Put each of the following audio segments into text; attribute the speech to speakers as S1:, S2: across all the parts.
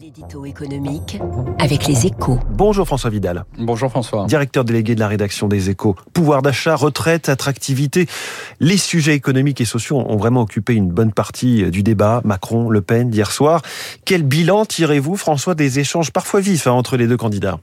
S1: L'édito économique avec les échos.
S2: Bonjour François Vidal.
S3: Bonjour François.
S2: Directeur délégué de la rédaction des échos. Pouvoir d'achat, retraite, attractivité. Les sujets économiques et sociaux ont vraiment occupé une bonne partie du débat Macron-Le Pen d'hier soir. Quel bilan tirez-vous François des échanges parfois vifs hein, entre les deux candidats?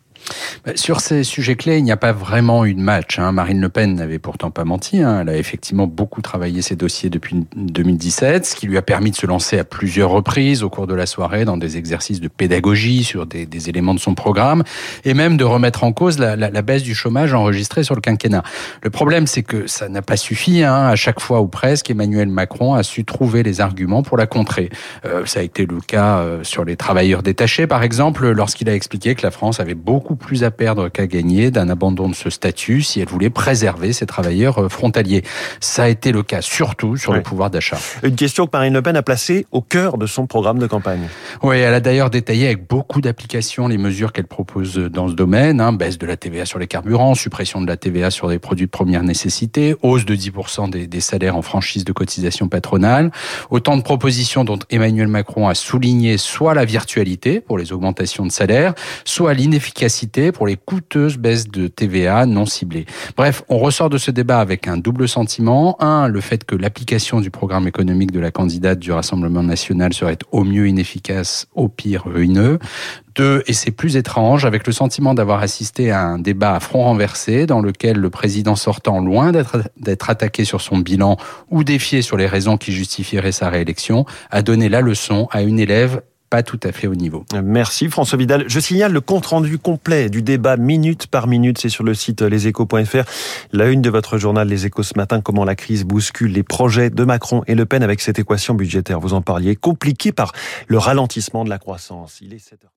S3: Sur ces sujets clés, il n'y a pas vraiment eu de match. Hein. Marine Le Pen n'avait pourtant pas menti. Hein. Elle a effectivement beaucoup travaillé ses dossiers depuis 2017, ce qui lui a permis de se lancer à plusieurs reprises au cours de la soirée dans des exercices de pédagogie sur des, éléments de son programme et même de remettre en cause la, baisse du chômage enregistrée sur le quinquennat. Le problème, c'est que ça n'a pas suffi. Hein. À chaque fois ou presque, Emmanuel Macron a su trouver les arguments pour la contrer. Euh, ça a été le cas euh, sur les travailleurs détachés, par exemple, lorsqu'il a expliqué que la France avait beaucoup plus à perdre qu'à gagner d'un abandon de ce statut si elle voulait préserver ses travailleurs euh, frontaliers. Ça a été le cas surtout sur oui. le pouvoir d'achat.
S2: Une question que Marine Le Pen a placée au cœur de son programme de campagne.
S3: Oui, elle a d'ailleurs détaillé avec beaucoup d'applications les mesures qu'elle propose dans ce domaine. Hein, baisse de la TVA sur les carburants, suppression de la TVA sur les produits de première nécessité, hausse de 10% des, des salaires en franchise de cotisation patronale. Autant de propositions dont Emmanuel Macron a souligné soit la virtualité pour les augmentations de salaire, soit l'inefficacité pour les coûteuses baisses de TVA non ciblées. Bref, on ressort de ce débat avec un double sentiment. Un, le fait que l'application du programme économique de la candidate du Rassemblement national serait au mieux inefficace, au pire ruineux. Deux, et c'est plus étrange, avec le sentiment d'avoir assisté à un débat à front renversé dans lequel le président sortant, loin d'être attaqué sur son bilan ou défié sur les raisons qui justifieraient sa réélection, a donné la leçon à une élève pas tout à fait au niveau.
S2: Merci François Vidal. Je signale le compte-rendu complet du débat minute par minute, c'est sur le site leséchos.fr. La une de votre journal Les Échos ce matin, comment la crise bouscule les projets de Macron et Le Pen avec cette équation budgétaire. Vous en parliez, compliquée par le ralentissement de la croissance. Il est 7 heures.